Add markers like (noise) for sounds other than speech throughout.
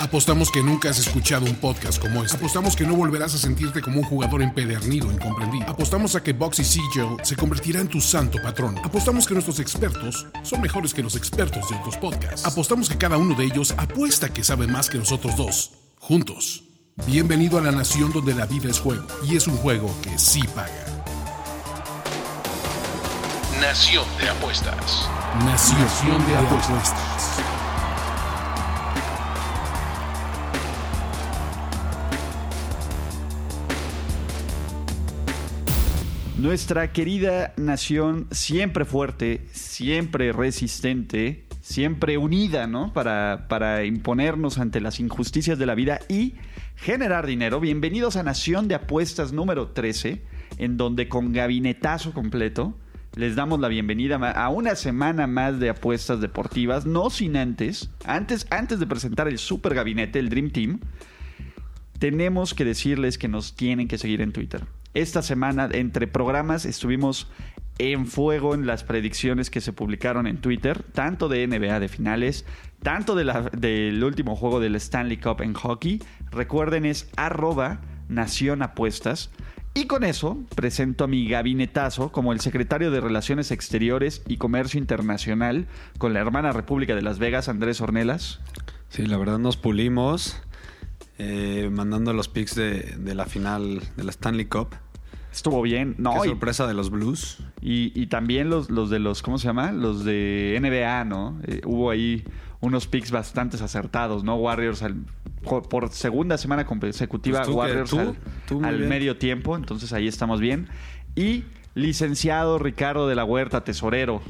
Apostamos que nunca has escuchado un podcast como este. Apostamos que no volverás a sentirte como un jugador empedernido, incomprendido. Apostamos a que Boxy Sigel se convertirá en tu santo patrón. Apostamos que nuestros expertos son mejores que los expertos de otros podcasts. Apostamos que cada uno de ellos apuesta que sabe más que nosotros dos, juntos. Bienvenido a la nación donde la vida es juego, y es un juego que sí paga. Nación de Apuestas. Nación, de apuestas. Nuestra querida nación siempre fuerte, siempre resistente, siempre unida, ¿no? Para, para imponernos ante las injusticias de la vida y generar dinero. Bienvenidos a Nación de Apuestas número 13, en donde con gabinetazo completo les damos la bienvenida a una semana más de apuestas deportivas, no sin antes, antes, antes de presentar el super gabinete, el Dream Team, tenemos que decirles que nos tienen que seguir en Twitter. Esta semana, entre programas, estuvimos en fuego en las predicciones que se publicaron en Twitter, tanto de NBA de finales, tanto de la- del último juego del Stanley Cup en hockey. Recuerden, es arroba Nación Apuestas. Y con eso presento a mi gabinetazo como el secretario de Relaciones Exteriores y Comercio Internacional con la hermana República de Las Vegas, Andrés Ornelas. Sí, la verdad nos pulimos eh, mandando los picks de, de la final de la Stanley Cup. Estuvo bien, no, Qué y, sorpresa de los Blues. y- y también los, los de los, ¿cómo se llama? Los de NBA, ¿no? Eh, hubo ahí unos picks bastante acertados, ¿no? Warriors al- por, por segunda semana consecutiva, Pues tú Warriors tú- al, tú medio tiempo, entonces ahí estamos bien. Y licenciado Ricardo de la Huerta, tesorero.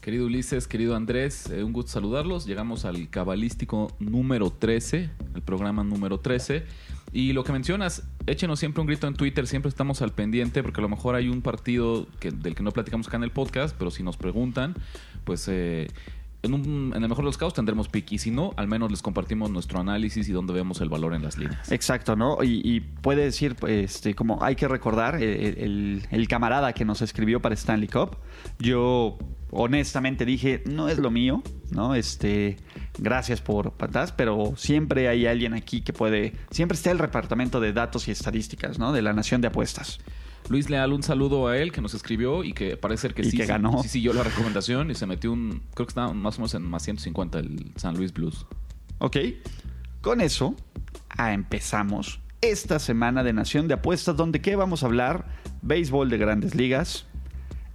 Querido Ulises, querido Andrés, eh, un gusto saludarlos. Llegamos al cabalístico número 13, el programa número 13. Y lo que mencionas, échenos siempre un grito en Twitter, siempre estamos al pendiente, porque a lo mejor hay un partido que, del que no platicamos acá en el podcast, pero si nos preguntan, pues eh, en, un- en el mejor de los casos tendremos pick. Y si no, al menos les compartimos nuestro análisis y dónde vemos el valor en las líneas. Exacto, ¿no? Y, y puede decir, este, como hay que recordar, eh, el, el camarada que nos escribió para Stanley Cup, yo honestamente dije, no es lo mío, ¿no? Este, gracias por patas, pero siempre hay alguien aquí que puede, siempre está el departamento de datos y estadísticas, ¿no? De la Nación de Apuestas. Luis Leal, un saludo a él que nos escribió y que parece ser que Y sí, que ganó. sí siguió la recomendación y se metió un, creo que estaba más o menos en más 150 el San Luis Blues. ¿Ok? Con eso, ah, empezamos esta semana de Nación de Apuestas, donde ¿qué vamos a hablar? Béisbol de grandes ligas,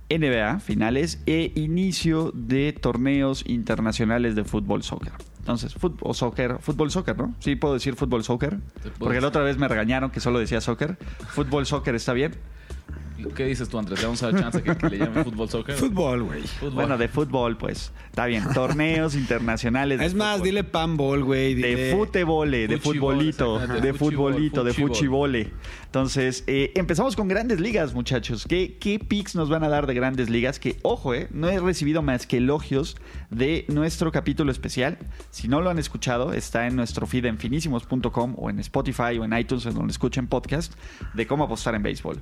NBA, finales e inicio de torneos internacionales de fútbol soccer. Entonces, fútbol soccer, fútbol soccer, ¿no? Sí, puedo decir fútbol soccer. Porque la otra vez me regañaron que solo decía soccer. Fútbol soccer está bien. ¿Qué dices tú, Andrés? ¿Le vamos a dar chance que, que le llamen fútbol soccer? Fútbol, güey. Bueno, de fútbol, pues. Está bien. Torneos internacionales. de Es más, fútbol. dile panball, güey. De dile- futebole, de Fuchibol, futbolito, exactamente, de fuchibol, futbolito, de fuchibol. fuchibole. Entonces, eh, empezamos con grandes ligas, muchachos. ¿Qué, ¿Qué picks nos van a dar de grandes ligas? Que, ojo, eh, no he recibido más que elogios de nuestro capítulo especial. Si no lo han escuchado, está en nuestro feed en finísimos.com o en Spotify o en iTunes, en donde escuchen podcast, de cómo apostar en béisbol.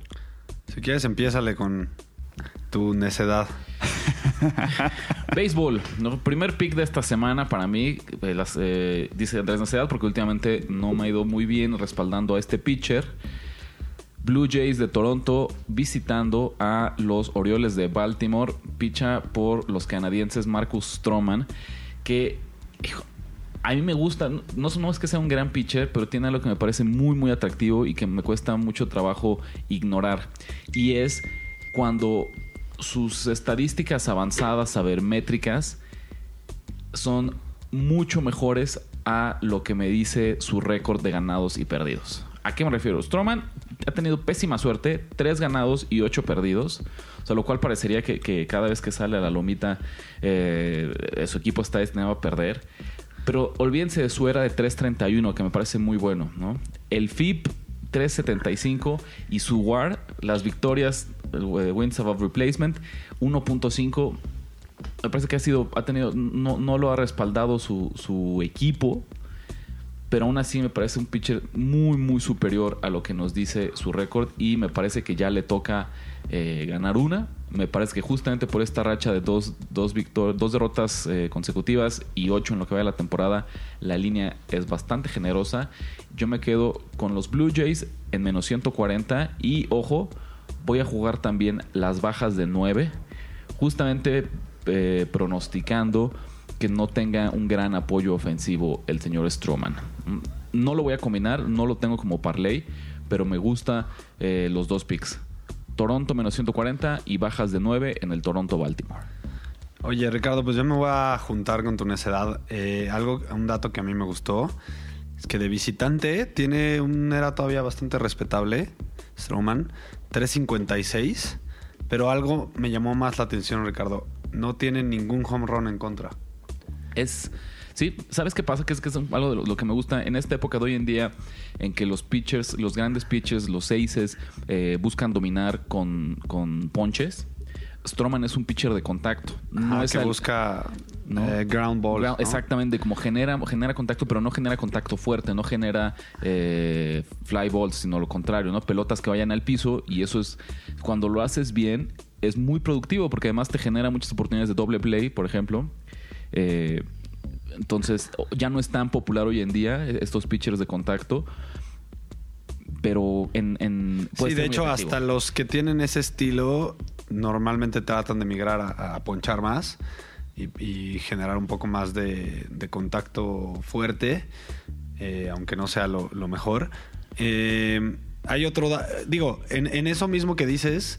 Si quieres, empiézale con tu necedad. (laughs) Béisbol. Primer pick de esta semana para mí, eh, dice Andrés Nacedad, porque últimamente no me ha ido muy bien respaldando a este pitcher. Blue Jays de Toronto visitando a los Orioles de Baltimore. Picha por los canadienses Marcus Stroman, que hijo, a mí me gusta. No, es que sea un gran pitcher, pero tiene algo que me parece muy, muy atractivo y que me cuesta mucho trabajo ignorar. Y es cuando sus estadísticas avanzadas, sabermétricas, son mucho mejores a lo que me dice su récord de ganados y perdidos. ¿A qué me refiero? Stroman ha tenido pésima suerte, tres ganados y ocho perdidos. O sea, lo cual parecería que, que cada vez que sale a la lomita eh, su equipo está destinado a perder. Pero olvídense de su era de 3.31, que me parece muy bueno. ¿no? El FIP 3.75 y su WAR, las victorias, wins above replacement, 1.5 me parece que ha sido, ha tenido, no, no lo ha respaldado su, su equipo, pero aún así me parece un pitcher muy, muy superior a lo que nos dice su récord y me parece que ya le toca eh, ganar una Me parece que justamente por esta racha de dos, dos, dos derrotas eh, consecutivas y ocho en lo que va de la temporada, la línea es bastante generosa. Yo me quedo con los Blue Jays en menos 140 y, ojo, voy a jugar también las bajas de 9, justamente eh, pronosticando que no tenga un gran apoyo ofensivo el señor Stroman. No lo voy a combinar, no lo tengo como parlay, pero me gusta eh, los dos picks. Toronto menos 140 y bajas de 9 en el Toronto Baltimore. Oye, Ricardo, pues yo me voy a juntar con tu necedad. Eh, algo, un dato que a mí me gustó es que de visitante tiene un era todavía bastante respetable, Strowman, 3.56. Pero algo me llamó más la atención, Ricardo. No tiene ningún home run en contra. Es. Sí, ¿sabes qué pasa? Que es que es algo de lo, lo que me gusta en esta época de hoy en día, en que los pitchers, los grandes pitchers, los aces, eh, buscan dominar con, con ponches. Stroman es un pitcher de contacto. No Ajá, es que busca no. eh, ground ball. Ground- ¿no? Exactamente, como genera, genera contacto, pero no genera contacto fuerte, no genera eh, fly balls, sino lo contrario, ¿no? Pelotas que vayan al piso y eso es, cuando lo haces bien, es muy productivo porque además te genera muchas oportunidades de doble play, por ejemplo. Eh, entonces, ya no es tan popular hoy en día eh, estos pitchers de contacto, pero en... en Sí, de hecho, efectivo. hasta los que tienen ese estilo normalmente tratan de migrar a, a ponchar más y, y generar un poco más de, de contacto fuerte, eh, aunque no sea lo, lo mejor. Eh, hay otro, digo, en, en eso mismo que dices,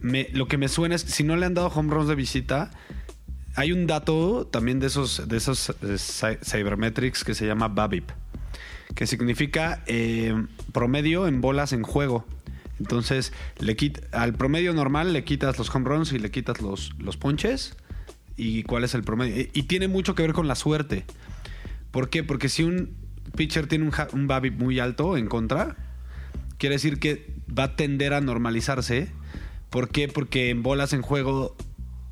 me- lo que me suena es, si no le han dado home runs de visita, hay un dato también de esos, de esos eh, cy- cybermetrics que se llama BABIP, que significa eh, promedio en bolas en juego. Entonces, le al promedio normal le quitas los home runs y le quitas los, los ponches. ¿Y cuál es el promedio? Y, y tiene mucho que ver con la suerte. ¿Por qué? Porque si un pitcher tiene un, BABIP muy alto en contra, quiere decir que va a tender a normalizarse. ¿Por qué? Porque en bolas en juego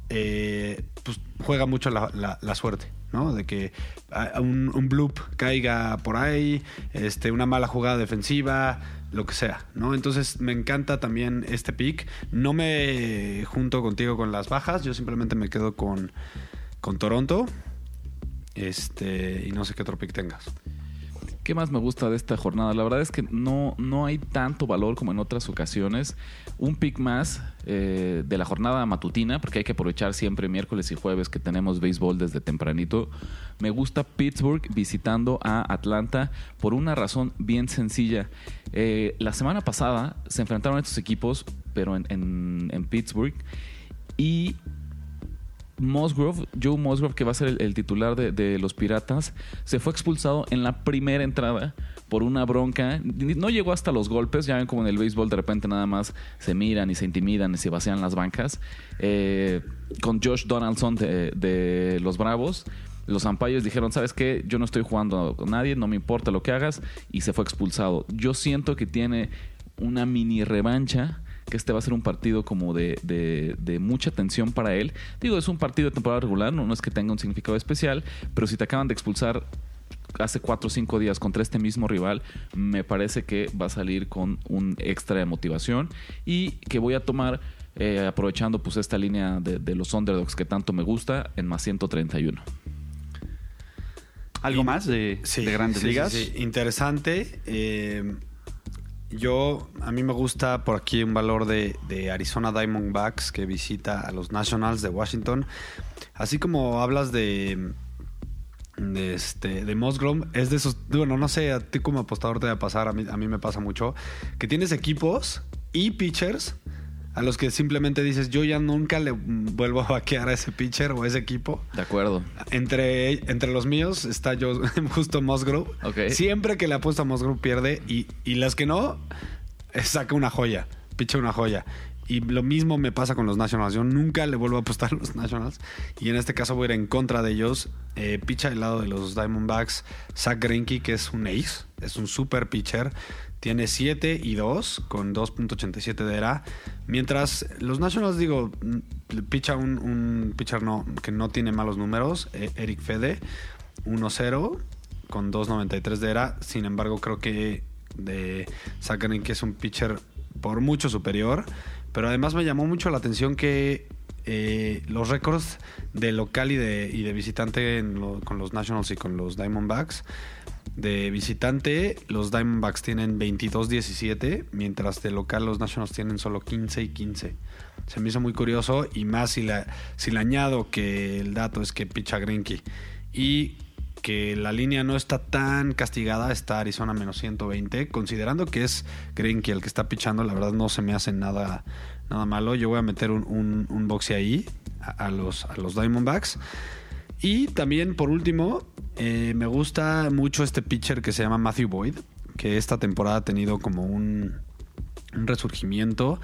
eh, pues, juega mucho la, la- suerte, ¿no? De que ah, un, un bloop caiga por ahí, este, una mala jugada defensiva, lo que sea, ¿no? Entonces me encanta también este pick. No me junto contigo con las bajas, yo simplemente me quedo con, con Toronto. Este, y no sé qué otro pick tengas. ¿Qué más me gusta de esta jornada? La verdad es que no, no hay tanto valor como en otras ocasiones. Un pick más eh, de la jornada matutina, porque hay que aprovechar siempre miércoles y jueves que tenemos béisbol desde tempranito. Me gusta Pittsburgh visitando a Atlanta por una razón bien sencilla. Eh, la semana pasada se enfrentaron estos equipos, pero en, en- en Pittsburgh. Y Musgrove, Joe Musgrove, que va a ser el, titular de, los Piratas, se fue expulsado en la primera entrada por una bronca. No llegó hasta los golpes, ya ven como en el béisbol de repente nada más se miran y se intimidan y se vacían las bancas. Eh, con Josh Donaldson de, los Bravos. Los umpires dijeron, ¿sabes qué? Yo no estoy jugando con nadie, no me importa lo que hagas, y se fue expulsado. Yo siento que tiene una mini revancha que este va a ser un partido como de, de- de mucha tensión para él. Digo, es un partido de temporada regular, no, no es que tenga un significado especial, pero si te acaban de expulsar hace cuatro o cinco días contra este mismo rival, me parece que va a salir con un extra de motivación y que voy a tomar eh, aprovechando pues esta línea de, de los underdogs que tanto me gusta en más 131. ¿Algo más de, de grandes sí, sí, ligas? sí. Interesante. Eh, yo, a mí me gusta por aquí un valor de, Arizona Diamondbacks que visita a los Nationals de Washington. Así como hablas de, de, este, de Musgrove, es de esos, bueno, no sé, a ti como apostador te va a pasar, a mí, a mí me pasa mucho, que tienes equipos y pitchers a los que simplemente dices, yo ya nunca le vuelvo a vaquear a ese pitcher o a ese equipo. De acuerdo. Entre, entre los míos está yo, (laughs) justo Musgrove. Siempre que le apuesto a Musgrove pierde y, y las que no, eh, saca una joya, picha una joya. Y lo mismo me pasa con los Nationals. Yo nunca le vuelvo a apostar a los Nationals. Y en este caso voy a ir en contra de ellos. Eh, picha del lado de los Diamondbacks, Zach Greinke, que es un ace, es un super pitcher. Tiene 7 y 2 con 2.87 de era. Mientras los Nationals, digo, picha un, un pitcher no, que no tiene malos números, eh, Eric Fede, 1-0 con 2.93 de era. Sin embargo, creo que de Zach Greinke es un pitcher por mucho superior. Pero además me llamó mucho la atención que eh, los récords de local y de, y de visitante con los Nationals y con los Diamondbacks. De visitante, los Diamondbacks tienen 22-17, mientras de local los Nationals tienen solo 15 y 15. Se me hizo muy curioso y más si, la, si le añado que el dato es que picha Greinke y que la línea no está tan castigada, está Arizona menos 120, considerando que es Greinke el que está pichando, la verdad no se me hace nada, nada malo. Yo voy a meter un, un, un boxy ahí a, los, a los Diamondbacks. Y también, por último, eh, me gusta mucho este pitcher que se llama Matthew Boyd, que esta temporada ha tenido como un, un resurgimiento.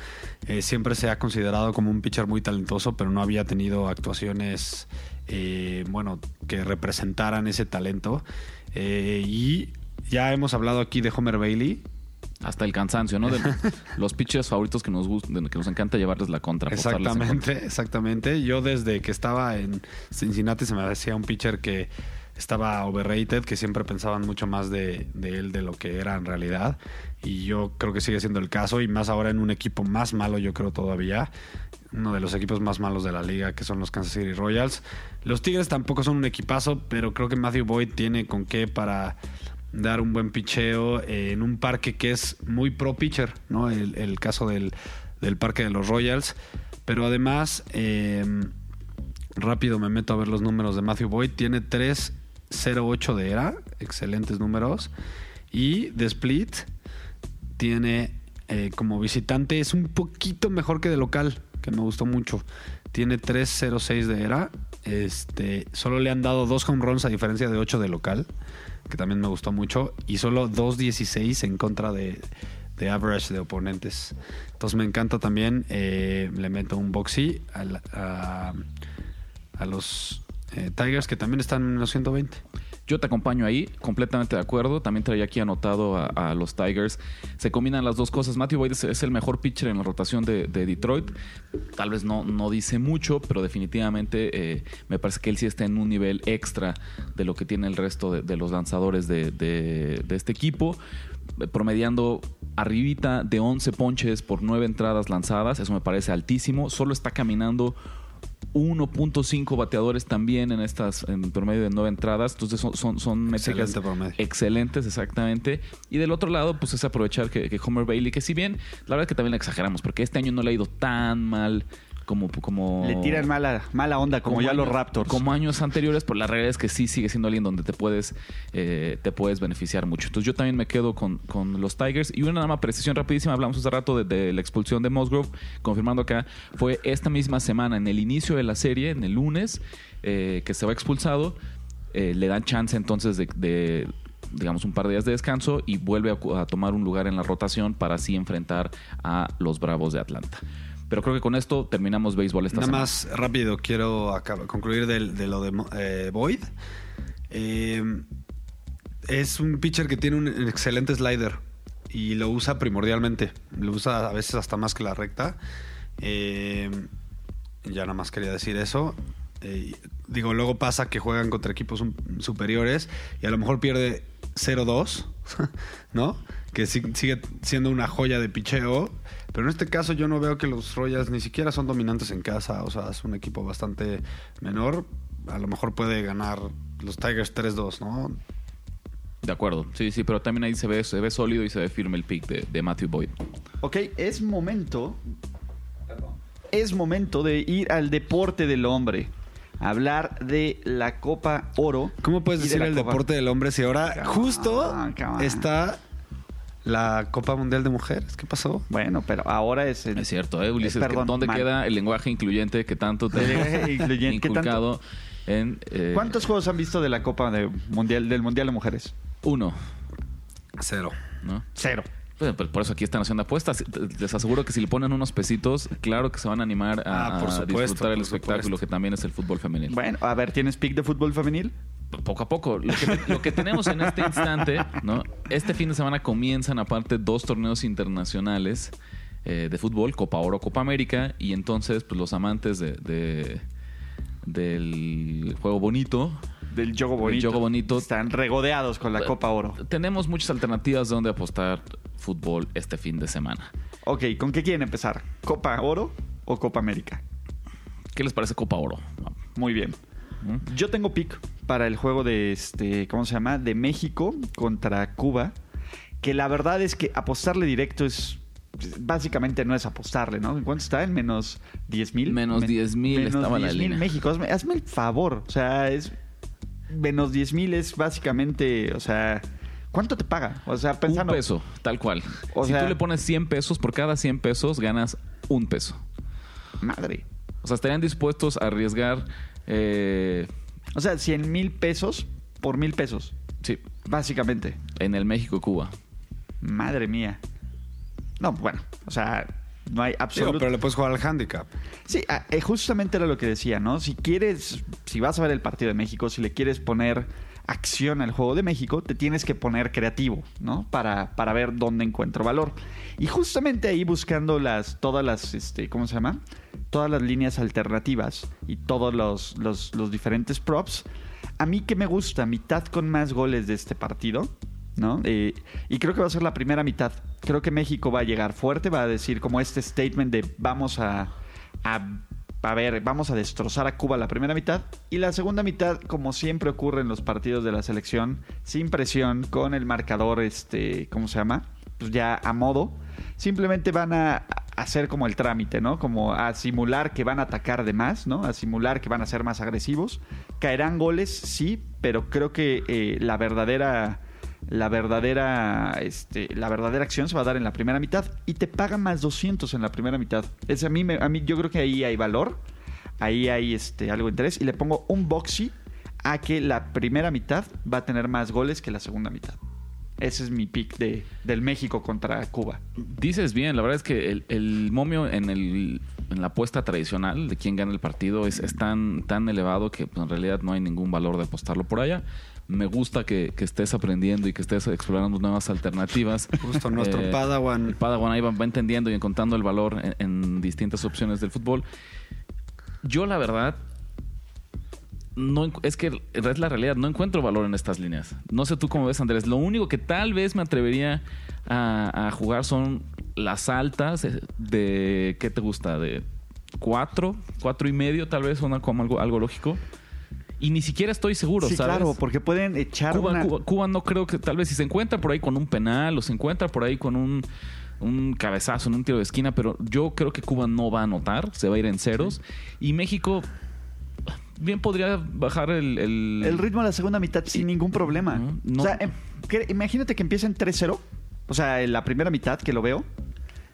Eh, siempre se ha considerado como un pitcher muy talentoso, pero no había tenido actuaciones, eh, bueno, que representaran ese talento. Y ya hemos hablado aquí de Homer Bailey. Hasta el cansancio, ¿no? De (laughs) los pitchers favoritos que nos gustan, que nos encanta llevarles la contra. Exactamente, exactamente. Yo desde que estaba en Cincinnati se me decía un pitcher que estaba overrated, que siempre pensaban mucho más de, de él de lo que era en realidad. Y yo creo que sigue siendo el caso, y más ahora en un equipo más malo, yo creo todavía. Uno de los equipos más malos de la liga, que son los Kansas City Royals. Los Tigres tampoco son un equipazo, pero creo que Matthew Boyd tiene con qué para dar un buen picheo en un parque que es muy pro pitcher, ¿no? El, caso del, del parque de los Royals. Pero además, eh, rápido me meto a ver los números de Matthew Boyd. Tiene 3.08 de era, excelentes números. Y de split tiene eh, como visitante, es un poquito mejor que de local, que me gustó mucho. Tiene 3.06 de era. Este, solo le han dado dos home runs a diferencia de 8 de local, que también me gustó mucho. Y solo 2.16 en contra de, average de oponentes. Entonces me encanta también. eh, le meto un boxy a, a los eh, Tigers que también están en los 120. Yo te acompaño ahí, completamente de acuerdo. También traía aquí anotado a, los Tigers. Se combinan las dos cosas. Matthew Boyd es, el mejor pitcher en la rotación de, de Detroit. Tal vez no, no dice mucho, pero definitivamente eh, me parece que él sí está en un nivel extra de lo que tiene el resto de, los lanzadores de, este equipo. Promediando arribita de 11 ponches por 9 entradas lanzadas. Eso me parece altísimo. Solo está caminando 1.5 bateadores también en estas en promedio de nueve entradas. Entonces son, son, son métricas Excelente excelentes, exactamente. Y del otro lado, pues es aprovechar que, que Homer Bailey, que si bien, la verdad es que también le exageramos, porque este año no le ha ido tan mal como... como Le tiran mala, mala onda, como, ya los Raptors. Como años anteriores, pero la realidad es que sí sigue siendo alguien donde te puedes, eh, te puedes beneficiar mucho. Entonces yo también me quedo con, con los Tigers. Y una nada más precisión rapidísima, hablamos hace rato de, de la expulsión de Musgrove, confirmando acá, fue esta misma semana, en el inicio de la serie, en el lunes, eh, que se va expulsado. Eh, le dan chance entonces de, de, digamos, un par de días de descanso y vuelve a tomar un lugar en la rotación para así enfrentar a los Bravos de Atlanta. Pero creo que con esto terminamos béisbol esta Nada semana. más rápido, quiero concluir de, lo de eh, Boyd. Eh, es un pitcher que tiene un excelente slider y lo usa primordialmente. Lo usa a veces hasta más que la recta. Eh, ya nada más quería decir eso. Eh, digo, luego pasa que juegan contra equipos superiores y a lo mejor pierde 0-2, (laughs) ¿no? Que si- sigue siendo una joya de picheo. Pero en este caso yo no veo que los Royals ni siquiera son dominantes en casa. O sea, es un equipo bastante menor. A lo mejor puede ganar los Tigers 3-2, ¿no? De acuerdo, sí, sí, pero también ahí se ve, se ve sólido y se ve firme el pick de, de Matthew Boyd. Ok, es momento. Es momento de ir al deporte del hombre. Hablar de la Copa Oro. ¿Cómo puedes de decir el Copa- deporte del hombre si ahora Come justo on, come on. está la Copa Mundial de Mujeres? ¿Qué pasó? Bueno, pero ahora es el. Es cierto, ¿eh, Ulises? Eh, perdón, ¿Dónde queda el lenguaje incluyente que tanto te El (laughs) lenguaje incluyente, ¿qué tanto? inculcado en... eh, ¿Cuántos juegos han visto de la Copa de mundial, del Mundial de Mujeres? Uno, Cero. ¿no? Cero. Pues, pues, por eso aquí están haciendo apuestas. Les aseguro que si le ponen unos pesitos, claro que se van a animar a, Ah, por a supuesto, disfrutar el espectáculo supuesto. que también es el fútbol femenil. Bueno, a ver, ¿tienes pick de fútbol femenil? poco a poco. Lo que, lo que tenemos en este instante, ¿no? Este fin de semana comienzan aparte dos torneos internacionales eh, de fútbol, Copa Oro, Copa América, y entonces, pues los amantes de, de- del juego bonito. Del Del Bonito. juego bonito. Están regodeados con la Copa Oro. Tenemos muchas alternativas de donde apostar fútbol este fin de semana. Ok, ¿con qué quieren empezar? ¿Copa Oro o Copa América? ¿Qué les parece Copa Oro? Muy bien. Yo tengo pick para el juego de este, ¿cómo se llama? De México contra Cuba. Que la verdad es que apostarle directo es. Básicamente no es apostarle, ¿no? ¿En cuánto está? En menos 10 mil. Menos 10,000 estaba la línea. México. Hazme, hazme el favor. O sea, es. Menos 10 mil es básicamente. O sea. ¿Cuánto te paga? O sea, pensando. Un peso, tal cual. O si sea- tú le pones 100 pesos, por cada 100 pesos ganas un peso. Madre. O sea, estarían dispuestos a arriesgar. eh, O sea, 100 mil pesos por mil pesos. sí, Básicamente. en el México-Cuba. Madre mía. No, bueno, o sea, no hay Digo, absoluto. pero le puedes jugar al handicap. Sí, ah, eh, justamente era lo que decía, ¿no? Si quieres, si vas a ver el partido de México, si le quieres poner acción al juego de México, te tienes que poner creativo, ¿no? Para, para ver dónde encuentro valor. Y justamente ahí buscando las, todas las, este, ¿cómo se llama? Todas las líneas alternativas y todos los, los, diferentes props. A mí que me gusta, mitad con más goles de este partido, ¿no? Eh, y creo que va a ser la primera mitad. Creo que México va a llegar fuerte, va a decir como este statement de vamos a, a, a ver, vamos a destrozar a Cuba la primera mitad. Y la segunda mitad, como siempre ocurre en los partidos de la selección, sin presión, con el marcador, este, ¿cómo se llama? Pues ya a modo. Simplemente van a hacer como el trámite, ¿no? Como a simular que van a atacar de más, ¿no? A simular que van a ser más agresivos. Caerán goles, sí, pero creo que eh, la verdadera la verdadera este, la verdadera acción se va a dar en la primera mitad y te pagan más 200 en la primera mitad. Es a mí a mí yo creo que ahí hay valor, ahí hay este algo de interés y le pongo un boxy a que la primera mitad va a tener más goles que la segunda mitad. Ese es mi pick de, del México contra Cuba. Dices bien, la verdad es que el, momio en, el, en la apuesta tradicional de quién gana el partido es, tan, tan elevado que en realidad no hay ningún valor de apostarlo por allá. Me gusta que, que estés aprendiendo y que estés explorando nuevas alternativas. (laughs) Justo nuestro Eh, Padawan. El Padawan ahí va, va entendiendo y encontrando el valor en, en distintas opciones del fútbol. Yo, la verdad, no es que es la realidad, no encuentro valor en estas líneas. No sé tú cómo ves, Andrés. Lo único que tal vez me atrevería a, a jugar son las altas eh, de, ¿qué te gusta? De cuatro, cuatro y medio, tal vez, suena como algo, algo lógico. Y ni siquiera estoy seguro, sí, ¿sabes? claro, porque pueden echar Cuba, una... Cuba- Cuba no creo que tal vez si se encuentra por ahí con un penal o se encuentra por ahí con un, un cabezazo en un tiro de esquina, pero yo creo que Cuba no va a anotar, se va a ir en ceros. Y México bien podría bajar el... el- El ritmo de la segunda mitad sin ningún problema. No, no. O sea, em- imagínate que empiecen 3-0. O sea, en la primera mitad que lo veo.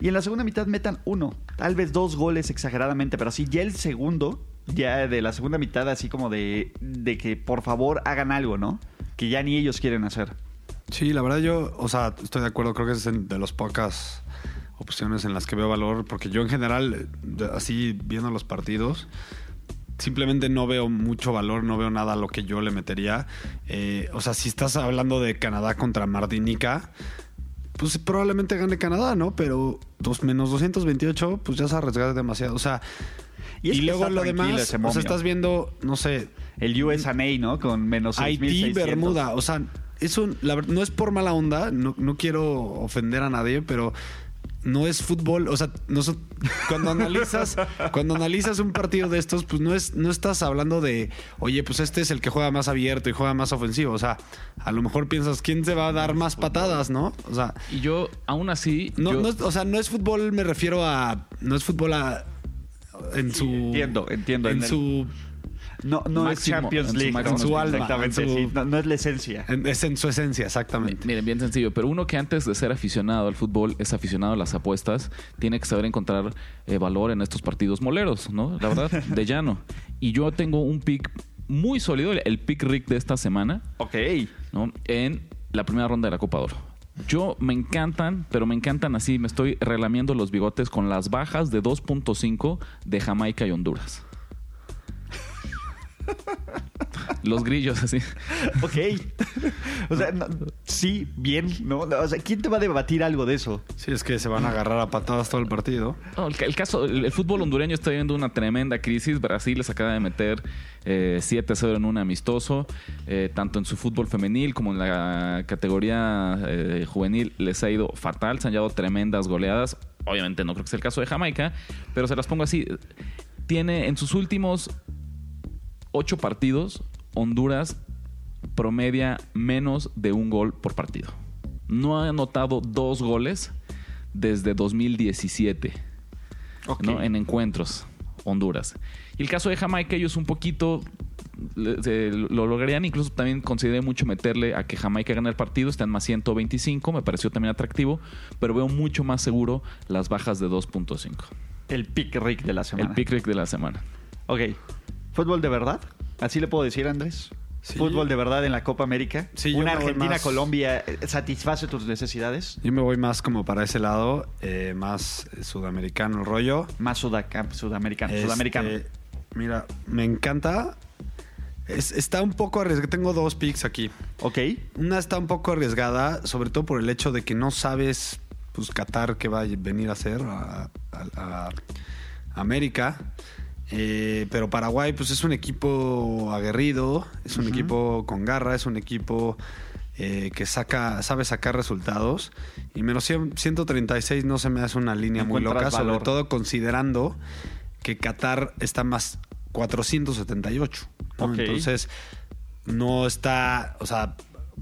Y en la segunda mitad metan uno. Tal vez dos goles exageradamente. Pero así ya el segundo, ya de la segunda mitad, así como de, de que por favor hagan algo, ¿no? Que ya ni ellos quieren hacer. Sí, la verdad yo, o sea, estoy de acuerdo, creo que es de las pocas opciones en las que veo valor, porque yo en general, eh, así viendo los partidos, simplemente no veo mucho valor, no veo nada a lo que yo le metería. Eh, o sea, si estás hablando de Canadá contra Martinica, pues probablemente gane Canadá, ¿no? Pero dos, menos 228, pues ya se arriesga demasiado. O sea, Y luego lo demás, o sea, estás viendo, no sé, El USA, ¿no? Con menos Haití, 6.600. Bermuda. O sea, es un, la no es por mala onda, no, no quiero ofender a nadie, pero no es fútbol. O sea, no so- cuando analizas, (laughs) cuando analizas un partido de estos, pues no es, no estás hablando de, oye, pues este es el que juega más abierto y juega más ofensivo. O sea, a lo mejor piensas, ¿quién se va a dar más patadas, no? O sea, Y yo, aún así... no, yo- no es- o sea, no es fútbol, me refiero a. No es fútbol a. En su. entiendo, entiendo. En En el- su. No, no es Champions en su League. máximo ¿no? En su alma, Exactamente, en su- sí. No, no es la esencia. en- es en su esencia, exactamente. Miren, bien sencillo, pero uno que antes de ser aficionado al fútbol es aficionado a las apuestas, tiene que saber encontrar eh, valor en estos partidos moleros, ¿no? La verdad, de (laughs) llano. Y yo tengo un pick muy sólido, el pick Rick de esta semana, Ok. ¿no? En la primera ronda de la Copa de Oro. Yo me encantan, pero me encantan así, me estoy relamiendo los bigotes con las bajas de 2.5 de Jamaica y Honduras. Los grillos así. Ok. o sea, no- sí, bien, ¿no? O sea, ¿quién te va a debatir algo de eso? Sí, es que se van a agarrar a patadas todo el partido. No, el, ca- el caso, el, el fútbol hondureño está viviendo una tremenda crisis. Brasil les acaba de meter eh, 7-0 en un amistoso. Eh, tanto en su fútbol femenil como en la categoría eh, juvenil les ha ido fatal. Se han llevado tremendas goleadas. obviamente no creo que sea el caso de Jamaica, pero se las pongo así. Tiene en sus últimos ocho partidos, Honduras promedia menos de un gol por partido. No ha anotado dos goles desde 2017 Ok. ¿no? en encuentros Honduras. Y el caso de Jamaica, ellos un poquito lo lograrían. Incluso también consideré mucho meterle a que Jamaica gane el partido. Está en más 125, me pareció también atractivo. Pero veo mucho más seguro las bajas de 2.5. El pick Rick de la semana. El pick de la semana. Ok. ¿Fútbol de verdad? ¿Así le puedo decir, Andrés? Sí. ¿Fútbol de verdad en la Copa América? Sí, ¿Una Argentina-Colombia eh, satisface tus necesidades? Yo me voy más como para ese lado, eh, más sudamericano el rollo. Más sudaca- sudamericano. Este, sudamericano. Mira, me encanta. Es- está un poco arriesgado. Tengo dos picks aquí. Ok. Una está un poco arriesgada, sobre todo por el hecho de que no sabes, pues, Qatar qué va a venir a hacer a, a- a América. Eh, pero Paraguay, pues, es un equipo aguerrido, es un equipo con garra, es un equipo eh, que saca, sabe sacar resultados. Y menos 100 136 no se me hace una línea muy loca, sobre todo considerando que Qatar está más 478. ¿no? Entonces, no está, o sea,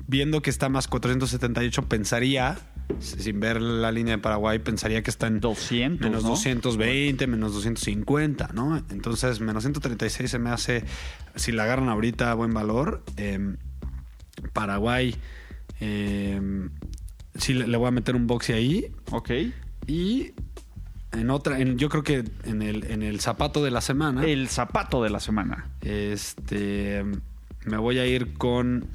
viendo que está más 478, pensaría, sin ver la línea de Paraguay, pensaría que está en 200, menos ¿no? 220, menos 250, ¿no? Entonces, menos 136 se me hace, si la agarran ahorita, buen valor. Eh, Paraguay, eh, sí le, le voy a meter un boxy ahí. Ok. Y en otra, en- yo creo que en el, en el zapato de la semana. El zapato de la semana. Este. Me voy a ir con.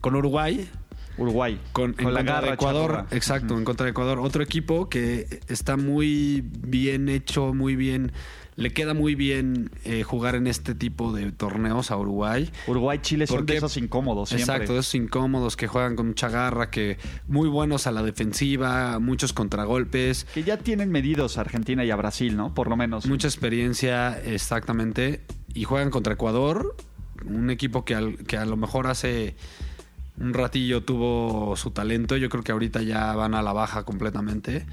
Con Uruguay. Uruguay. Con, en la contra de Ecuador. Exacto, en contra de Ecuador. Otro equipo que está muy bien hecho, muy bien. Le queda muy bien eh, jugar en este tipo de torneos a Uruguay. Uruguay-Chile son de esos incómodos siempre. Exacto, de esos incómodos que juegan con mucha garra, que muy buenos a la defensiva, muchos contragolpes. Que ya tienen medidos a Argentina y a Brasil, ¿no? Por lo menos. Mucha experiencia, exactamente. Y juegan contra Ecuador, un equipo que, al- que a lo mejor hace un ratillo tuvo su talento. Yo creo que ahorita ya van a la baja completamente.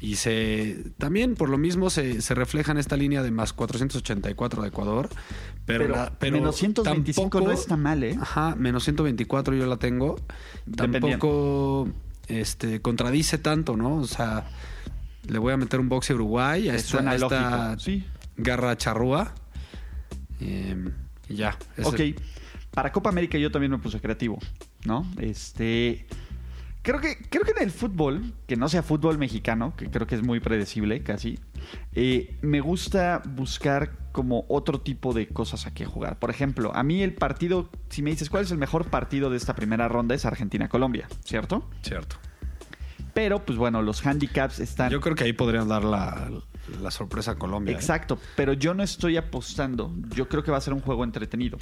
Y se también por lo mismo se, se refleja en esta línea de más 484 de Ecuador. Pero, Pero la- pero menos 125 tampoco- no está mal, ¿eh? Ajá, menos 124 yo la tengo. Tampoco este, contradice tanto, ¿no? O sea, le voy a meter un boxe a Uruguay. A esta, a esta sí. Garra charrúa. Eh, y ya. Ok. Para Copa América yo también me puse creativo, ¿no? Este. Creo que, creo que en el fútbol, que no sea fútbol mexicano, que creo que es muy predecible casi, eh, me gusta buscar como otro tipo de cosas a que jugar. Por ejemplo, a mí el partido, si me dices cuál es el mejor partido de esta primera ronda, es Argentina-Colombia, ¿cierto? Cierto. Pero, pues bueno, los handicaps están... Yo creo que ahí podrían dar la, la sorpresa a Colombia. ¿eh? Exacto, pero yo no estoy apostando. Yo creo que va a ser un juego entretenido.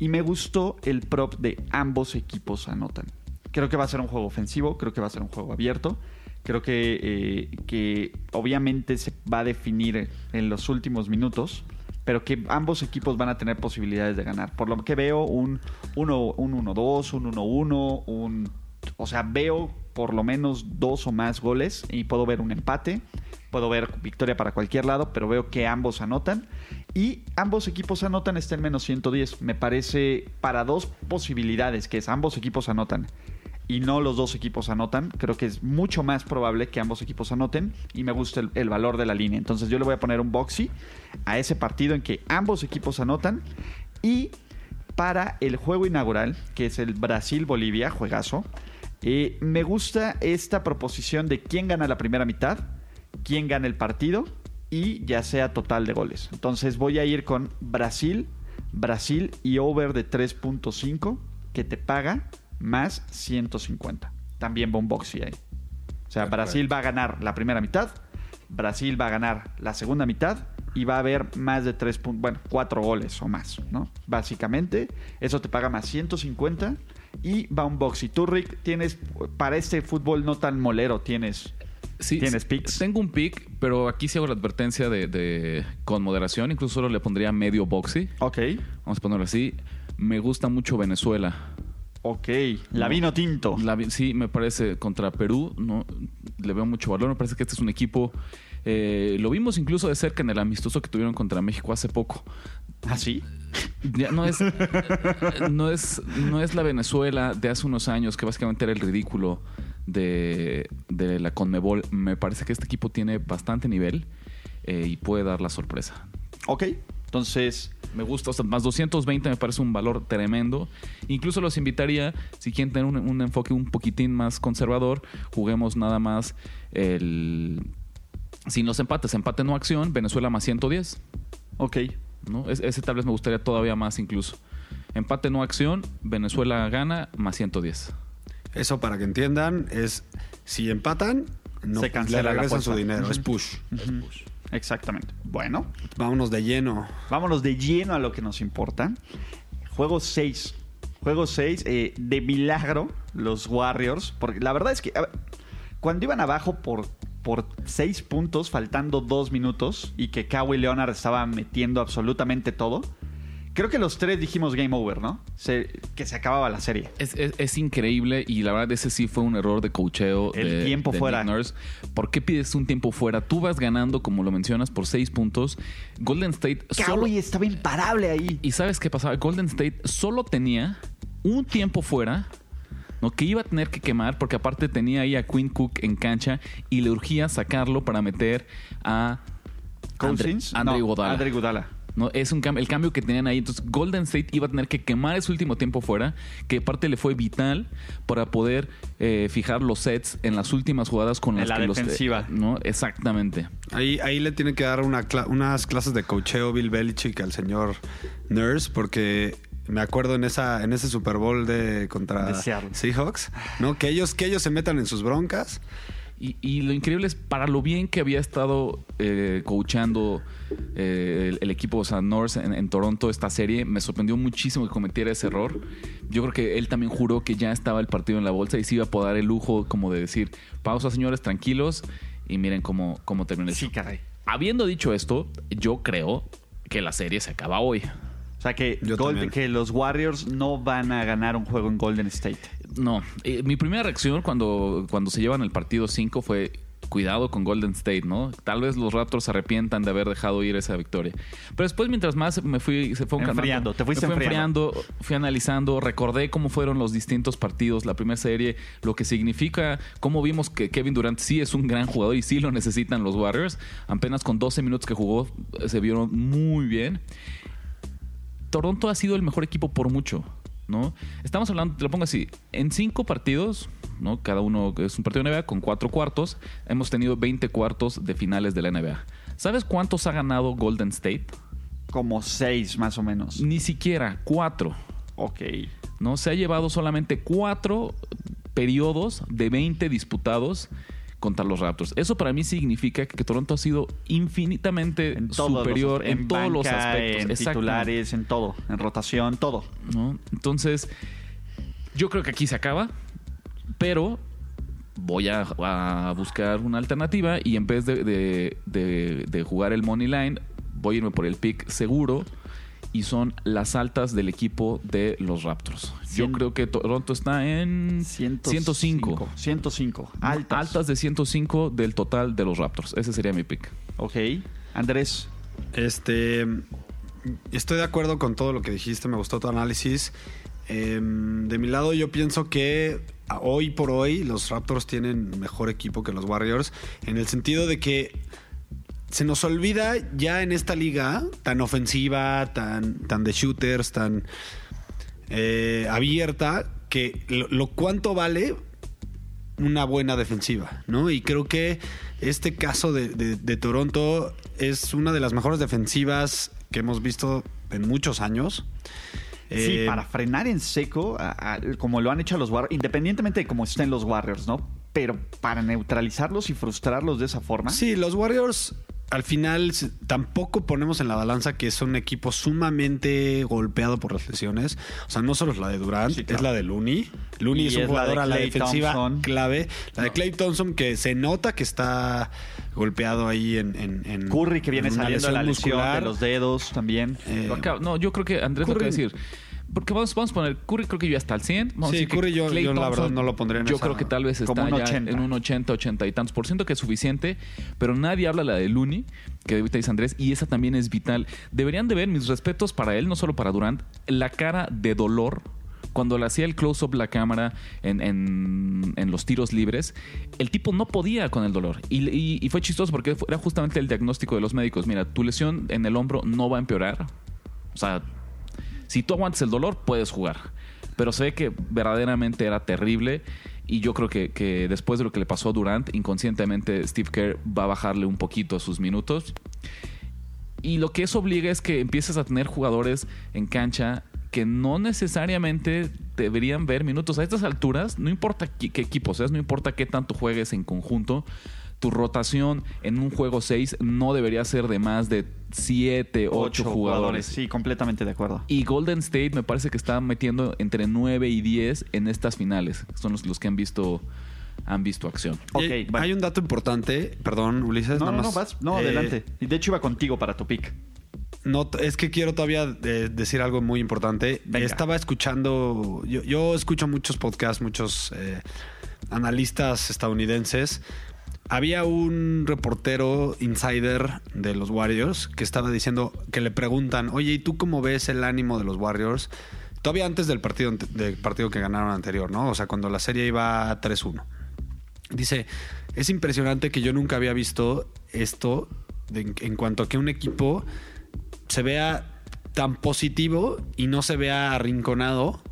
Y me gustó el prop de ambos equipos anotan. Creo que va a ser un juego ofensivo, creo que va a ser un juego abierto. Creo que, eh, que obviamente se va a definir en los últimos minutos, pero que ambos equipos van a tener posibilidades de ganar. Por lo que veo, un 1-1-2, un 1-1, un... O sea, veo por lo menos dos o más goles y puedo ver un empate, puedo ver victoria para cualquier lado, pero veo que ambos anotan. Y ambos equipos anotan está en menos 110. Me parece para dos posibilidades, que es ambos equipos anotan y no los dos equipos anotan, creo que es mucho más probable que ambos equipos anoten y me gusta el, el valor de la línea. Entonces yo le voy a poner un boxy a ese partido en que ambos equipos anotan y para el juego inaugural, que es el Brasil-Bolivia, juegazo, eh, me gusta esta proposición de quién gana la primera mitad, quién gana el partido y ya sea total de goles. Entonces voy a ir con Brasil, Brasil y over de 3.5 que te paga más 150. También va un boxy ahí. O sea, Brasil va a ganar la primera mitad, Brasil va a ganar la segunda mitad y va a haber más de 3 puntos, bueno, 4 goles o más, ¿no? Básicamente, eso te paga más 150 y va un boxy. Tú, Rick, tienes, para este fútbol no tan molero, tienes... Sí, ¿Tienes picks? Tengo un pick, pero aquí sí hago la advertencia de, de- con moderación. Incluso solo le pondría medio boxy. Ok, Vamos a ponerlo así. Me gusta mucho Venezuela. ok. La No. vino tinto. La sí, me parece contra Perú. No, le veo mucho valor. Me parece que este es un equipo. eh, lo vimos incluso de cerca en el amistoso que tuvieron contra México hace poco. ¿Ah, sí? Ya no es, no es, no es la Venezuela de hace unos años que básicamente era el ridículo de, de la Conmebol. Me parece que este equipo tiene bastante nivel eh, y puede dar la sorpresa. Ok. Entonces, Me gusta, o sea, más 220 me parece un valor tremendo. Incluso los invitaría, si quieren tener un, un enfoque un poquitín más conservador, juguemos nada más el... Sin los empates, empate no acción, Venezuela más 110. ok. ¿No? Es- ese tal vez me gustaría todavía más incluso. Empate no acción, Venezuela gana más 110. Eso para que entiendan es si empatan, no Se cancela le la regresan su dinero, es push. Exactamente. Bueno, Vámonos de lleno. vámonos de lleno a lo que nos importa. Juego 6. Juego 6. eh, de milagro, los Warriors. Porque la verdad es que a ver, cuando iban abajo por, por 6 puntos, faltando 2 minutos, y que Kawhi Leonard estaba metiendo absolutamente todo, creo que los tres dijimos game over, ¿no? Se- que se acababa la serie. Es, es- es increíble y la verdad ese sí fue un error de cocheo. El de- tiempo de fuera. Nurse. ¿Por qué pides un tiempo fuera? Tú vas ganando, como lo mencionas, por 6 puntos. Golden State solo... Kawhi estaba imparable ahí. ¿Y sabes qué pasaba? Golden State solo tenía un tiempo fuera, ¿no? Que iba a tener que quemar, porque aparte tenía ahí a Quinn Cook en cancha y le urgía sacarlo para meter a Andre, Cousins? Andre No, Iguodala. Andre Iguodala. ¿no? Es un cam- el cambio que tenían ahí. Entonces, Golden State iba a tener que quemar ese último tiempo fuera, que aparte le fue vital para poder eh, fijar los sets en las últimas jugadas con En las la que los- defensiva. ¿no? Exactamente. Ahí, ahí le tiene que dar una cla- unas clases de cocheo Bill Belichick al señor Nurse, porque me acuerdo en esa en ese Super Bowl de contra. Seahawks, ¿no? Que ellos que ellos se metan en sus broncas. Y, y lo increíble es para lo bien que había estado eh, coachando eh, el, el equipo o sea, Norse en, en Toronto esta serie, me sorprendió muchísimo que cometiera ese error. Yo creo que él también juró que ya estaba el partido en la bolsa y se iba a poder dar el lujo como de decir, pausa señores, tranquilos y miren cómo, cómo terminó Sí, caray. Habiendo dicho esto, yo creo que la serie se acaba hoy. O sea que, que los Warriors no van a ganar un juego en Golden State. No, eh, mi primera reacción cuando, cuando se llevan el partido 5 fue cuidado con Golden State, ¿no? Tal vez los Raptors se arrepientan de haber dejado ir esa victoria. Pero después, mientras más me fui, se fue Enfriando, te fuiste me fui enfriando. enfriando, fui analizando, recordé cómo fueron los distintos partidos, la primera serie, lo que significa, cómo vimos que Kevin Durant sí es un gran jugador y sí lo necesitan los Warriors. Apenas con 12 minutos que jugó, eh, se vieron muy bien. Toronto ha sido el mejor equipo por mucho, ¿no? Estamos hablando, te lo pongo así, en cinco partidos, ¿no? Cada uno es un partido de NBA con cuatro cuartos, hemos tenido 20 cuartos de finales de la NBA. ¿Sabes cuántos ha ganado Golden State? Como seis más o menos. Ni siquiera cuatro, Ok. ¿no? Se ha llevado solamente cuatro periodos de 20 disputados contra los Raptors. Eso para mí significa que Toronto ha sido infinitamente En superior los, en, todos los aspectos. En titulares, en todo. En rotación, todo. ¿no? Entonces, yo creo que aquí se acaba, pero voy a, a buscar una alternativa y en vez de, de- de- de jugar el money line, voy a irme por el pick seguro y son las altas del equipo de los Raptors. Yo creo que Toronto está en 105. 105. Altas. Altas de 105 del total de los Raptors. Ese sería mi pick. Ok. Andrés. Este, estoy de acuerdo con todo lo que dijiste, me gustó tu análisis. Em, de mi lado, yo pienso que hoy por hoy los Raptors tienen mejor equipo que los Warriors, en el sentido de que se nos olvida ya en esta liga tan ofensiva, tan, tan de shooters, tan eh, abierta, que lo, lo cuánto vale una buena defensiva, ¿no? Y creo que este caso de, de- de Toronto es una de las mejores defensivas que hemos visto en muchos años. sí, Eh, para frenar en seco, a- a- como lo han hecho los Warriors, independientemente de cómo estén los Warriors, ¿no? Pero para neutralizarlos y frustrarlos de esa forma. Sí, los Warriors al final tampoco ponemos en la balanza que es un equipo sumamente golpeado por las lesiones. O sea, no solo es la de Durant, Sí, claro. es la de Looney. Looney Y es un jugador a la defensiva Thompson. clave. La de Clay Thompson que se nota que está golpeado ahí en... en- en- Curry que viene saliendo de la lesión muscular. de los dedos también. Eh, no, yo creo que Andrés lo que decir. Porque vamos, vamos a poner Curry, creo que yo hasta al 100. Vamos a Sí, que Curry yo- yo la verdad no lo pondría en Yo esa- creo que tal vez está ya 80. en un 80, 80 y tantos por ciento, que es suficiente. Pero nadie habla la de Looney, que ahorita dice Andrés, y esa también es vital. Deberían de ver mis respetos para él, no solo para Durant, la cara de dolor cuando le hacía el close-up la cámara en, en- en los tiros libres, el tipo no podía con el dolor. Y, y- y fue chistoso porque era justamente el diagnóstico de los médicos. Mira, tu lesión en el hombro no va a empeorar. O sea, si tú aguantas el dolor, puedes jugar. Pero sé que verdaderamente era terrible. Y yo creo que, que después de lo que le pasó a Durant, inconscientemente Steve Kerr va a bajarle un poquito sus minutos. Y lo que eso obliga es que empieces a tener jugadores en cancha que no necesariamente deberían ver minutos. A estas alturas, no importa qué, qué equipo seas, no importa qué tanto juegues en conjunto, tu rotación en un juego 6 no debería ser de más de 7, 8 jugadores. Sí, completamente de acuerdo. Y Golden State me parece que está metiendo entre 9 y 10 en estas finales. Son los, los que han visto, han visto acción. Hay, bueno. hay un dato importante, perdón, Ulises. No, nada no, no, más. vas. No, Eh, adelante. Y de hecho iba contigo para tu pick. No, es que quiero todavía eh, decir algo muy importante. Venga. Estaba escuchando, yo, yo escucho muchos podcasts, muchos eh, analistas estadounidenses. Había un reportero insider de los Warriors que estaba diciendo que le preguntan, oye, ¿y tú cómo ves el ánimo de los Warriors? Todavía antes del partido, del partido que ganaron anterior, ¿no? O sea, cuando la serie iba 3-1. Dice, es impresionante que yo nunca había visto esto en cuanto a que un equipo se vea tan positivo y no se vea arrinconado.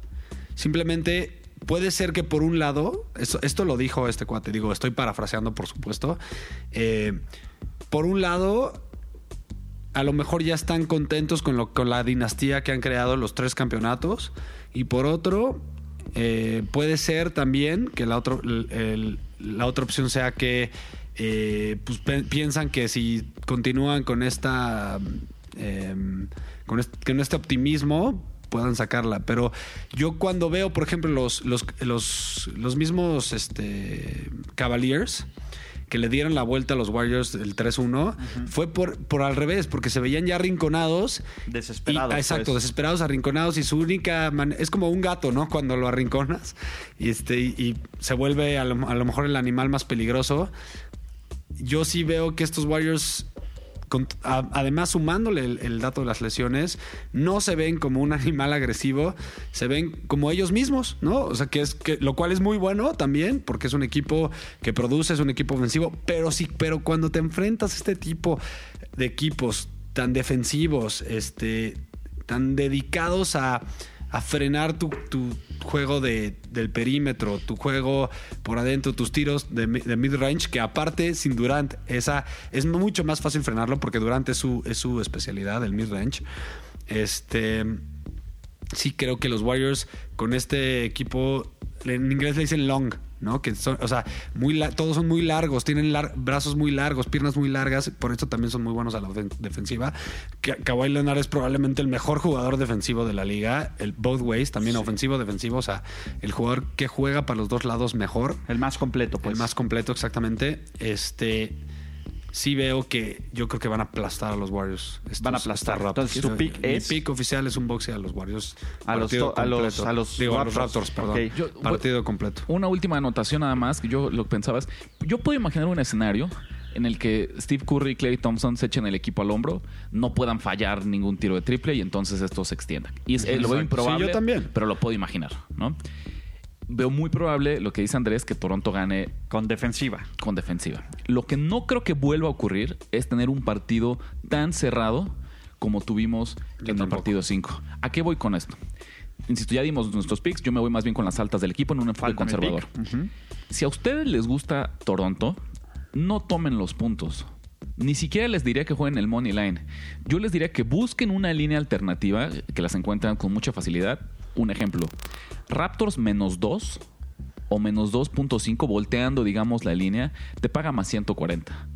Simplemente puede ser que por un lado, esto, lo dijo este cuate, digo, estoy parafraseando por supuesto, eh, por un lado, a lo mejor ya están contentos con, lo, con la dinastía que han creado los tres campeonatos y por otro, eh, puede ser también que la, otro- la otra opción sea que eh, pues, piensan que si continúan con esta eh, con, este, con este optimismo puedan sacarla. Pero yo cuando veo, por ejemplo, los, los, los, los mismos este, Cavaliers que le dieron la vuelta a los Warriors el 3-1, fue por, por al revés, porque se veían ya arrinconados. Desesperados, Y- ah, exacto, pues. desesperados, arrinconados. Y su única es como un gato, ¿no? Cuando lo arrinconas y, este, y, y se vuelve a lo, a lo mejor el animal más peligroso. Yo sí veo que estos Warriors además sumándole el, el dato de las lesiones, no se ven como un animal agresivo, se ven como ellos mismos, ¿no? O sea, que es que lo cual es muy bueno también, porque es un equipo que produce, es un equipo ofensivo, pero sí, pero cuando te enfrentas a este tipo de equipos tan defensivos, este, tan dedicados a, a frenar tu, tu juego de, del perímetro, tu juego por adentro, tus tiros de, de mid-range, que aparte sin Durant, esa es mucho más fácil frenarlo porque Durant es su, es su especialidad, el mid-range. Este, sí creo que los Warriors con este equipo, en inglés le dicen long, ¿no? Que son, o sea, muy la- todos son muy largos, tienen lar- brazos muy largos, piernas muy largas, por eso también son muy buenos a la defensiva. Ka- Kawhi Leonard es probablemente el mejor jugador defensivo de la liga, el both ways, también ofensivo, defensivo, o sea, el jugador que juega para los dos lados mejor. El más completo, pues. El más completo, exactamente. Este. Sí veo que yo creo que van a aplastar a los Warriors. estos- Van a aplastar. Raptors. Entonces, tu pick Mi es- pick oficial es un boxe a los Warriors. A los Partido to- a los- completo. a los Digo, a los Raptors. Perdón. Yo- Partido completo. Una última anotación nada más, que yo lo que pensaba es, yo puedo imaginar un escenario en el que Steve Curry y Clay Thompson se echen el equipo al hombro, no puedan fallar ningún tiro de triple y entonces esto se extienda. Y es, eh, lo veo improbable, Sí, yo también. pero lo puedo imaginar, ¿no? Veo muy probable lo que dice Andrés, que Toronto gane Con defensiva. con defensiva. Lo que no creo que vuelva a ocurrir es tener un partido tan cerrado como tuvimos Yo en el partido 5. ¿A qué voy con esto? Insisto, ya dimos nuestros picks, yo me voy más bien con las altas del equipo en un enfoque conservador. Si a ustedes les gusta Toronto, no tomen los puntos. Ni siquiera les diría que jueguen el money line. Yo les diría que busquen una línea alternativa que las encuentran con mucha facilidad. Un ejemplo, Raptors menos 2 o menos 2.5 volteando, digamos, la línea, te paga más 140.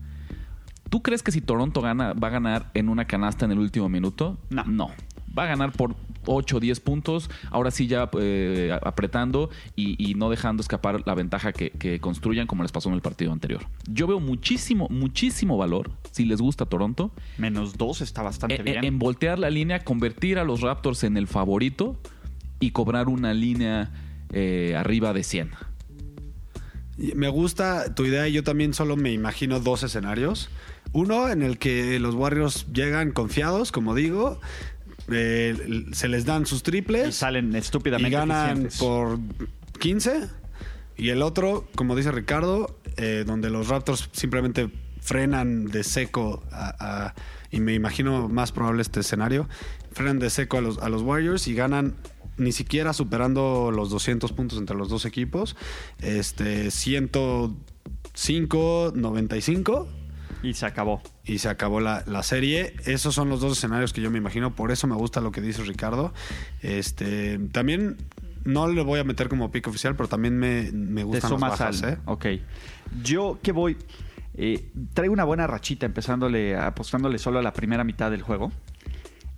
¿Tú crees que si Toronto gana, va a ganar en una canasta en el último minuto? No. Va a ganar por 8 o 10 puntos. Ahora sí ya eh, apretando y, y no dejando escapar la ventaja que, que construyan como les pasó en el partido anterior. Yo veo muchísimo, muchísimo valor, si les gusta Toronto, Menos dos está bastante en, bien. en voltear la línea, convertir a los Raptors en el favorito y cobrar una línea eh, arriba de 100. Y Me gusta tu idea y yo también solo me imagino dos escenarios. Uno en el que los Warriors llegan confiados, como digo, eh, se les dan sus triples Y salen y estúpidamente ganan eficientes. por 15. Y el otro, como dice Ricardo, eh, donde los Raptors simplemente frenan de seco a- a- y me imagino más probable este escenario, frenan de seco a los, a los Warriors y ganan ni siquiera superando los 200 puntos entre los dos equipos, este 105, 95 Y se acabó. y se acabó la, la serie. Esos son los dos escenarios que yo me imagino. Por eso me gusta lo que dice Ricardo. Este, también no le voy a meter como pick oficial, pero también me, me Te gustan las bajas. al. ¿eh? Ok. Yo que voy. eh, traigo una buena rachita empezándole, apostándole solo a la primera mitad del juego.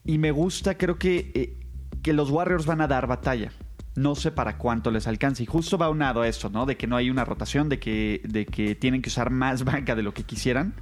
Y me gusta, creo que, eh, que los Warriors van a dar batalla. No sé para cuánto les alcance. Y justo va unado a esto, ¿no? De que no hay una rotación, de que, de que tienen que usar más (laughs) banca de lo que quisieran.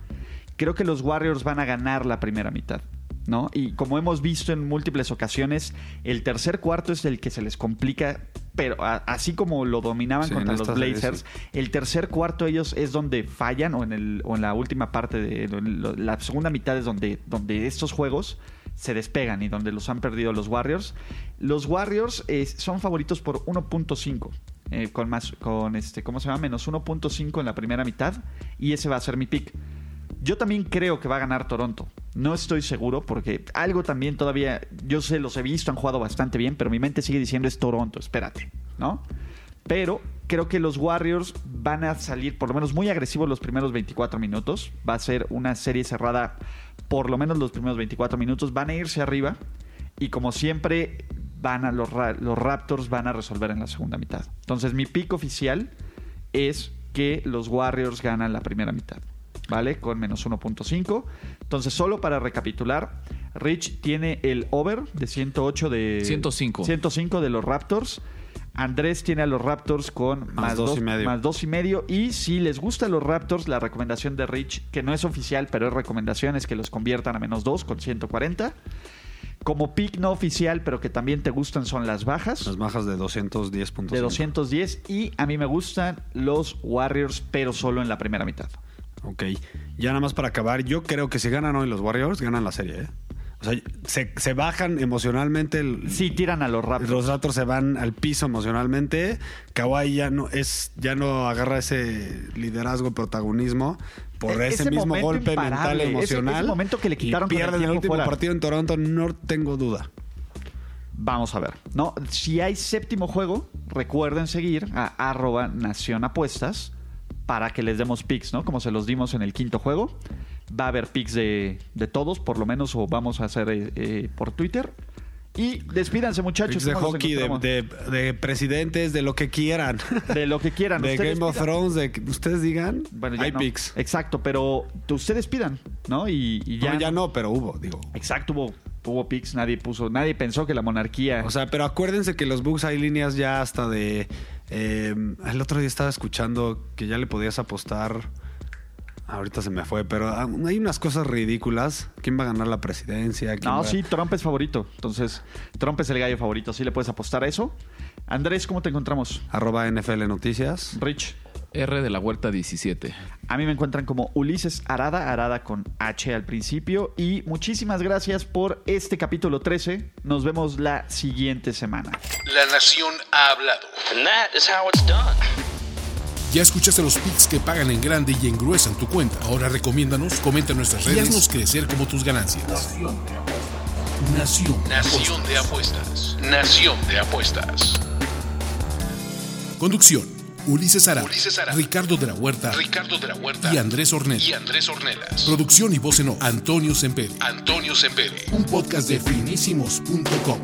Creo que los Warriors van a ganar la primera mitad. ¿No? Y como hemos visto en múltiples ocasiones, el tercer cuarto es el que se les complica, pero a- así como lo dominaban Sí, contra los Blazers, el tercer cuarto ellos es donde fallan o en, el, o en la última parte de lo- la segunda mitad es donde, donde estos juegos se despegan y donde los han perdido los Warriors. Los Warriors eh, son favoritos por 1.5. eh, con más con este cómo se llama menos 1.5 en la primera mitad y ese va a ser mi pick yo también creo que va a ganar Toronto. No estoy seguro porque algo también todavía, yo sé, los he visto, han jugado bastante bien, pero mi mente sigue diciendo es Toronto, espérate, ¿no? Pero creo que los Warriors van a salir por lo menos muy agresivos los primeros 24 minutos. Va a ser una serie cerrada por lo menos los primeros 24 minutos. Van a irse arriba y como siempre van a los, los Raptors van a resolver en la segunda mitad. Entonces mi pick oficial es que los Warriors ganan la primera mitad. ¿Vale? Con menos 1.5. Entonces, solo para recapitular, Rich tiene el over de 108 de... 105. 105 de los Raptors. Andrés tiene a los Raptors con más, dos dos, y medio. más dos y medio. Y si les gustan los Raptors, la recomendación de Rich, que no es oficial, pero es recomendación, es que los conviertan a menos 2 con 140. Como pick no oficial, pero que también te gustan, son las bajas Las bajas de 210.5. de 210. Y a mí me gustan los Warriors, pero solo en la primera mitad. Ok. Ya nada más para acabar, yo creo que si ganan hoy los Warriors, ganan la serie, ¿eh? O sea, se, se bajan emocionalmente. el- Sí, tiran a los Raptors. Los Raptors se van al piso emocionalmente. Kawhi ya no es, ya no agarra ese liderazgo, protagonismo por E- ese, ese mismo golpe imparable, mental emocional. ese momento que le quitaron y el pierden el, último fuera. partido en Toronto, no tengo duda. Vamos a ver. No, si hay séptimo juego, recuerden seguir a arroba Nación Apuestas para que les demos picks, ¿no? Como se los dimos en el quinto juego. Va a haber picks de, de todos, por lo menos, o vamos a hacer eh, eh, por Twitter. Y despídanse, muchachos. De ¿cómo los hockey, de, de- de presidentes, de lo que quieran. (laughs) De lo que quieran. de Game of. Thrones, de que ustedes digan. Bueno, ya hay no. picks. Exacto, pero ustedes pidan, ¿no? Y, y ya, Ya, ya no, pero hubo, digo. Exacto, hubo, hubo picks, nadie puso, nadie pensó que la monarquía. O sea, pero acuérdense que los Bucks hay líneas ya hasta de. eh, el otro día estaba escuchando que ya le podías apostar. Ahorita se me fue, pero ah, hay unas cosas ridículas. ¿Quién va a ganar la presidencia? ¿Quién No, va- sí, Trump es favorito. Entonces, Trump es el gallo favorito. Sí le puedes apostar a eso. Andrés, ¿cómo te encontramos? Arroba NFL Noticias. Rich. R de la Huerta 17. A mí me encuentran como Ulises Arada, Arada con H al principio. Y muchísimas gracias por este capítulo 13. Nos vemos la siguiente semana. La nación ha hablado. And that is how it's done. Ya escuchaste los picks que pagan en grande y engruesan tu cuenta. Ahora recomiéndanos, comenta en nuestras redes y haznos crecer como tus ganancias. Nación. Nación de apuestas. Nación de apuestas. Conducción. Ulises Ara, Ulises Arada. Ricardo de la Huerta Ricardo de la Huerta y Andrés Ornella. y Andrés Ornelas. Producción y voz en off, Antonio Semperi. Antonio Sempere. Un podcast de finísimos.com.